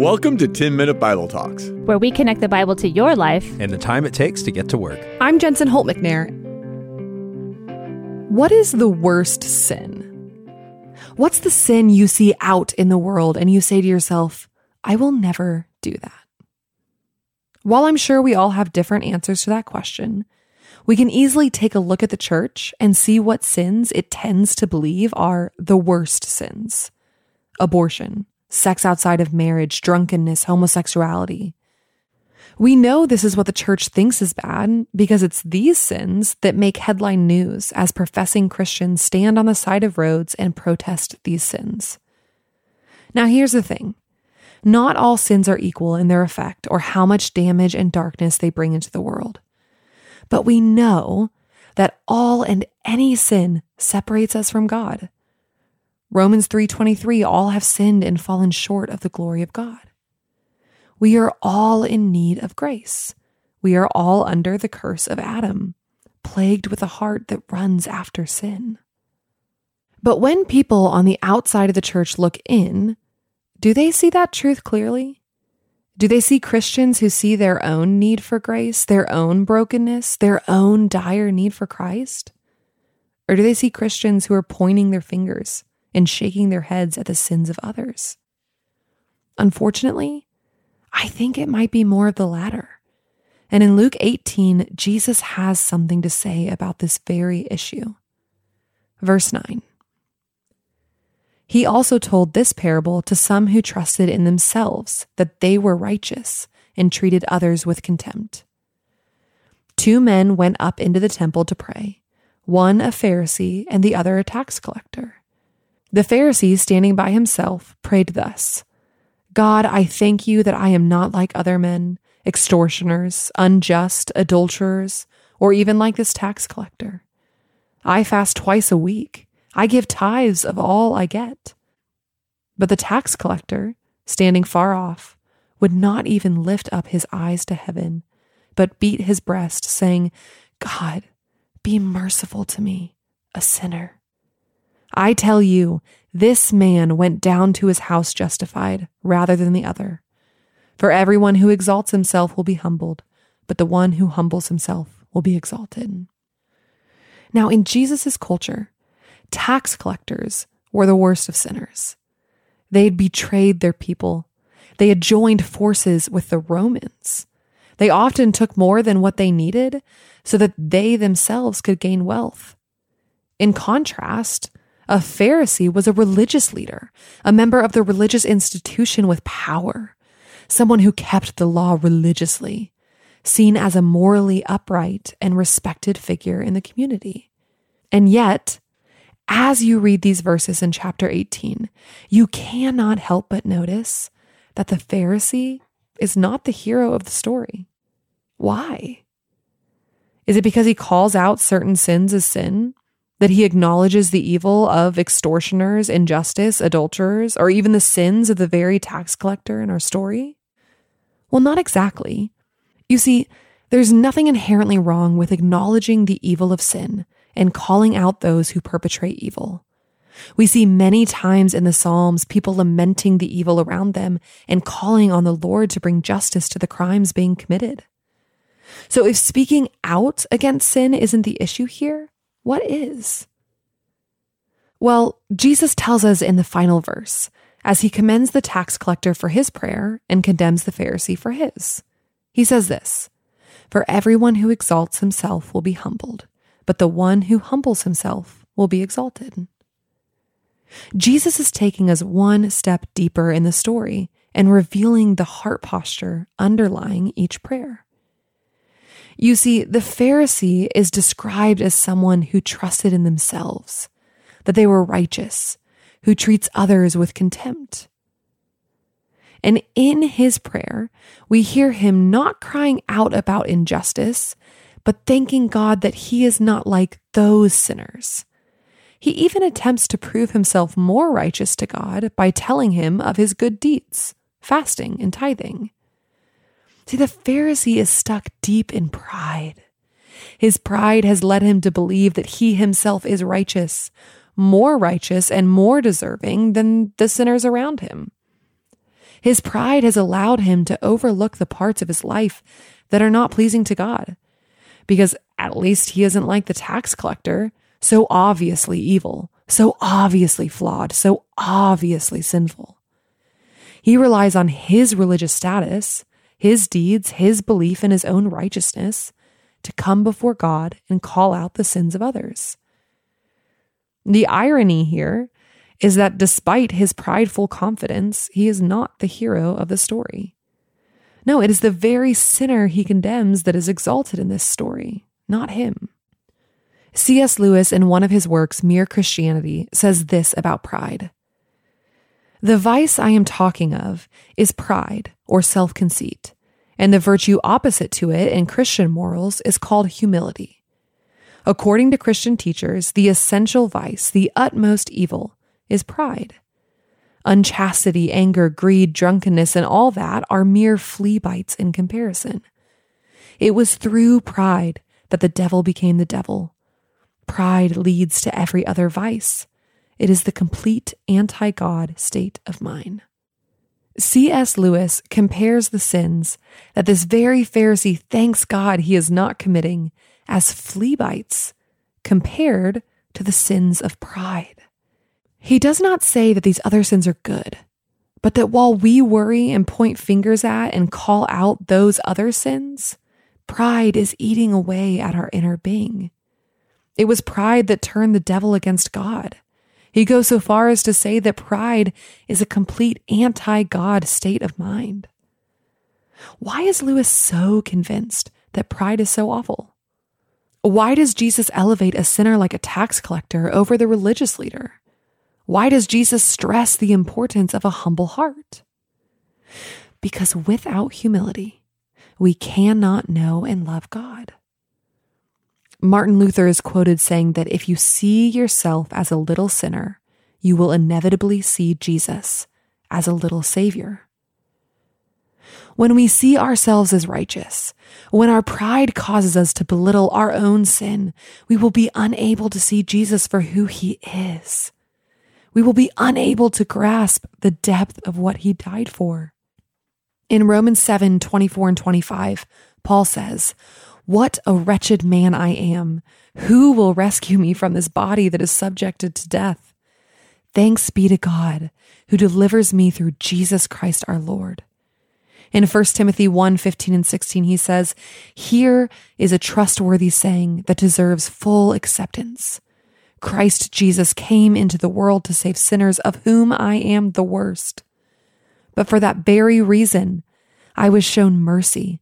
Welcome to 10 Minute Bible Talks. where we connect the Bible to your life. and the time it takes to get to work. I'm Jensen Holt McNair. What is the worst sin? What's the sin you see out in the world and you say to yourself, I will never do that? While I'm sure we all have different answers to that question, we can easily take a look at the church and see what sins it tends to believe are the worst sins abortion, sex outside of marriage, drunkenness, homosexuality. We know this is what the church thinks is bad because it's these sins that make headline news as professing Christians stand on the side of roads and protest these sins. Now, here's the thing not all sins are equal in their effect or how much damage and darkness they bring into the world. But we know that all and any sin separates us from God. Romans 3:23 all have sinned and fallen short of the glory of God. We are all in need of grace. We are all under the curse of Adam, plagued with a heart that runs after sin. But when people on the outside of the church look in, do they see that truth clearly? Do they see Christians who see their own need for grace, their own brokenness, their own dire need for Christ? Or do they see Christians who are pointing their fingers and shaking their heads at the sins of others? Unfortunately, I think it might be more of the latter. And in Luke 18, Jesus has something to say about this very issue. Verse 9 He also told this parable to some who trusted in themselves that they were righteous and treated others with contempt. Two men went up into the temple to pray, one a Pharisee and the other a tax collector. The Pharisee, standing by himself, prayed thus. God, I thank you that I am not like other men, extortioners, unjust, adulterers, or even like this tax collector. I fast twice a week. I give tithes of all I get. But the tax collector, standing far off, would not even lift up his eyes to heaven, but beat his breast, saying, God, be merciful to me, a sinner. I tell you, this man went down to his house justified rather than the other. For everyone who exalts himself will be humbled, but the one who humbles himself will be exalted. Now, in Jesus' culture, tax collectors were the worst of sinners. They had betrayed their people. They had joined forces with the Romans. They often took more than what they needed so that they themselves could gain wealth. In contrast, a Pharisee was a religious leader, a member of the religious institution with power, someone who kept the law religiously, seen as a morally upright and respected figure in the community. And yet, as you read these verses in chapter 18, you cannot help but notice that the Pharisee is not the hero of the story. Why? Is it because he calls out certain sins as sin? That he acknowledges the evil of extortioners, injustice, adulterers, or even the sins of the very tax collector in our story? Well, not exactly. You see, there's nothing inherently wrong with acknowledging the evil of sin and calling out those who perpetrate evil. We see many times in the Psalms people lamenting the evil around them and calling on the Lord to bring justice to the crimes being committed. So, if speaking out against sin isn't the issue here, what is? Well, Jesus tells us in the final verse, as he commends the tax collector for his prayer and condemns the Pharisee for his. He says this For everyone who exalts himself will be humbled, but the one who humbles himself will be exalted. Jesus is taking us one step deeper in the story and revealing the heart posture underlying each prayer. You see, the Pharisee is described as someone who trusted in themselves, that they were righteous, who treats others with contempt. And in his prayer, we hear him not crying out about injustice, but thanking God that he is not like those sinners. He even attempts to prove himself more righteous to God by telling him of his good deeds, fasting and tithing. See, the Pharisee is stuck deep in pride. His pride has led him to believe that he himself is righteous, more righteous and more deserving than the sinners around him. His pride has allowed him to overlook the parts of his life that are not pleasing to God, because at least he isn't like the tax collector, so obviously evil, so obviously flawed, so obviously sinful. He relies on his religious status, his deeds, his belief in his own righteousness to come before God and call out the sins of others. The irony here is that despite his prideful confidence, he is not the hero of the story. No, it is the very sinner he condemns that is exalted in this story, not him. C.S. Lewis, in one of his works, Mere Christianity, says this about pride The vice I am talking of is pride or self conceit, and the virtue opposite to it in Christian morals is called humility. According to Christian teachers, the essential vice, the utmost evil, is pride. Unchastity, anger, greed, drunkenness, and all that are mere flea bites in comparison. It was through pride that the devil became the devil. Pride leads to every other vice. It is the complete anti God state of mind. C.S. Lewis compares the sins that this very Pharisee thanks God he is not committing as flea bites compared to the sins of pride. He does not say that these other sins are good, but that while we worry and point fingers at and call out those other sins, pride is eating away at our inner being. It was pride that turned the devil against God. He goes so far as to say that pride is a complete anti God state of mind. Why is Lewis so convinced that pride is so awful? Why does Jesus elevate a sinner like a tax collector over the religious leader? Why does Jesus stress the importance of a humble heart? Because without humility, we cannot know and love God. Martin Luther is quoted saying that if you see yourself as a little sinner, you will inevitably see Jesus as a little Savior. When we see ourselves as righteous, when our pride causes us to belittle our own sin, we will be unable to see Jesus for who he is we will be unable to grasp the depth of what he died for. In Romans 7 24 and 25, Paul says, What a wretched man I am! Who will rescue me from this body that is subjected to death? Thanks be to God, who delivers me through Jesus Christ our Lord. In 1 Timothy 1 15 and 16, he says, Here is a trustworthy saying that deserves full acceptance. Christ Jesus came into the world to save sinners, of whom I am the worst. But for that very reason, I was shown mercy,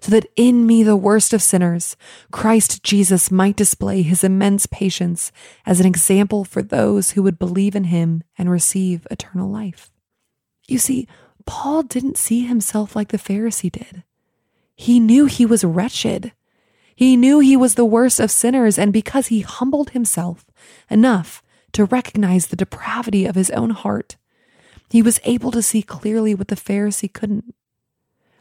so that in me, the worst of sinners, Christ Jesus might display his immense patience as an example for those who would believe in him and receive eternal life. You see, Paul didn't see himself like the Pharisee did. He knew he was wretched. He knew he was the worst of sinners, and because he humbled himself enough to recognize the depravity of his own heart, he was able to see clearly what the Pharisee couldn't.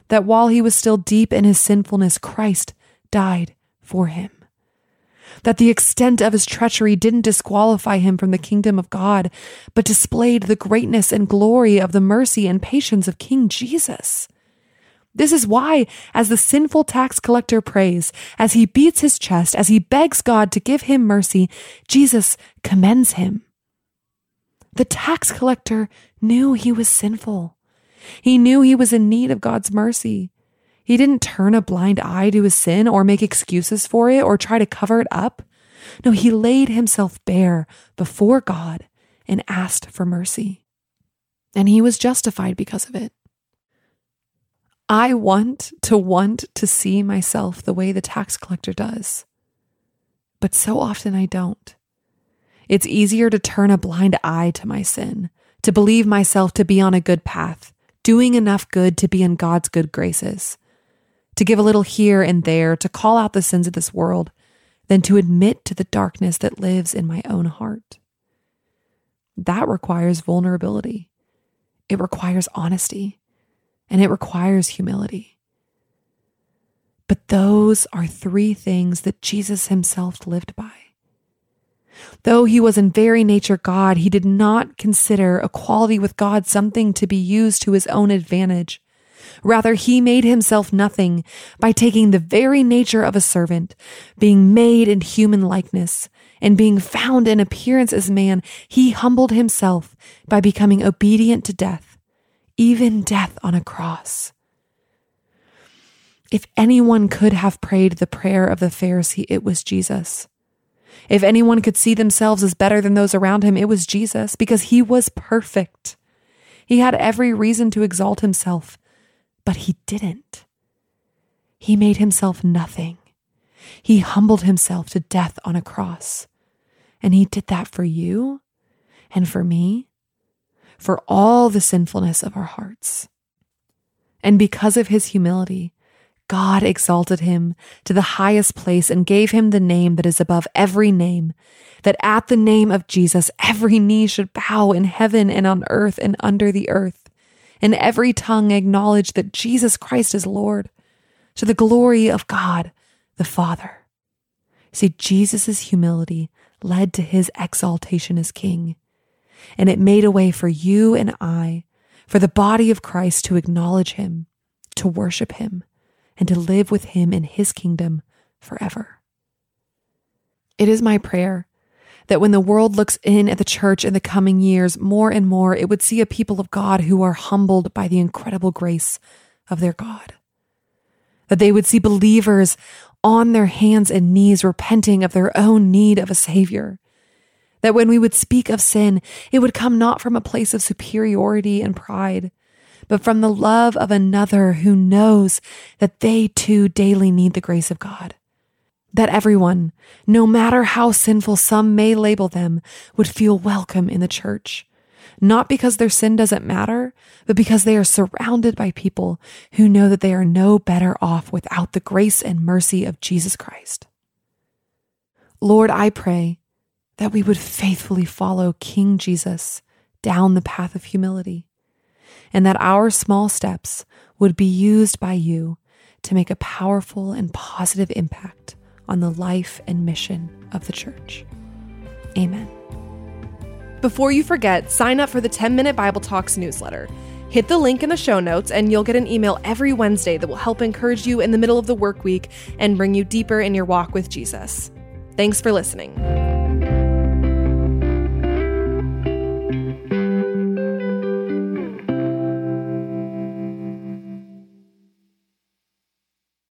That while he was still deep in his sinfulness, Christ died for him. That the extent of his treachery didn't disqualify him from the kingdom of God, but displayed the greatness and glory of the mercy and patience of King Jesus. This is why, as the sinful tax collector prays, as he beats his chest, as he begs God to give him mercy, Jesus commends him. The tax collector knew he was sinful. He knew he was in need of God's mercy. He didn't turn a blind eye to his sin or make excuses for it or try to cover it up. No, he laid himself bare before God and asked for mercy. And he was justified because of it. I want to want to see myself the way the tax collector does. But so often I don't. It's easier to turn a blind eye to my sin, to believe myself to be on a good path, doing enough good to be in God's good graces, to give a little here and there, to call out the sins of this world, than to admit to the darkness that lives in my own heart. That requires vulnerability. It requires honesty and it requires humility. But those are three things that Jesus himself lived by. Though he was in very nature God, he did not consider equality with God something to be used to his own advantage. Rather, he made himself nothing by taking the very nature of a servant, being made in human likeness, and being found in appearance as man, he humbled himself by becoming obedient to death, even death on a cross. If anyone could have prayed the prayer of the Pharisee, it was Jesus. If anyone could see themselves as better than those around him, it was Jesus because he was perfect. He had every reason to exalt himself, but he didn't. He made himself nothing. He humbled himself to death on a cross. And he did that for you and for me, for all the sinfulness of our hearts. And because of his humility, God exalted him to the highest place and gave him the name that is above every name, that at the name of Jesus every knee should bow in heaven and on earth and under the earth, and every tongue acknowledge that Jesus Christ is Lord, to the glory of God the Father. See, Jesus' humility led to his exaltation as king, and it made a way for you and I, for the body of Christ to acknowledge him, to worship him and to live with him in his kingdom forever. It is my prayer that when the world looks in at the church in the coming years, more and more it would see a people of God who are humbled by the incredible grace of their God. That they would see believers on their hands and knees repenting of their own need of a Savior. That when we would speak of sin, it would come not from a place of superiority and pride, but from the love of another who knows that they too daily need the grace of God. That everyone, no matter how sinful some may label them, would feel welcome in the church. Not because their sin doesn't matter, but because they are surrounded by people who know that they are no better off without the grace and mercy of Jesus Christ. Lord, I pray that we would faithfully follow King Jesus down the path of humility and that our small steps would be used by you to make a powerful and positive impact on the life and mission of the church. Amen. Before you forget, sign up for the 10 Minute Bible Talks newsletter. Hit the link in the show notes, and you'll get an email every Wednesday that will help encourage you in the middle of the work week and bring you deeper in your walk with Jesus. Thanks for listening.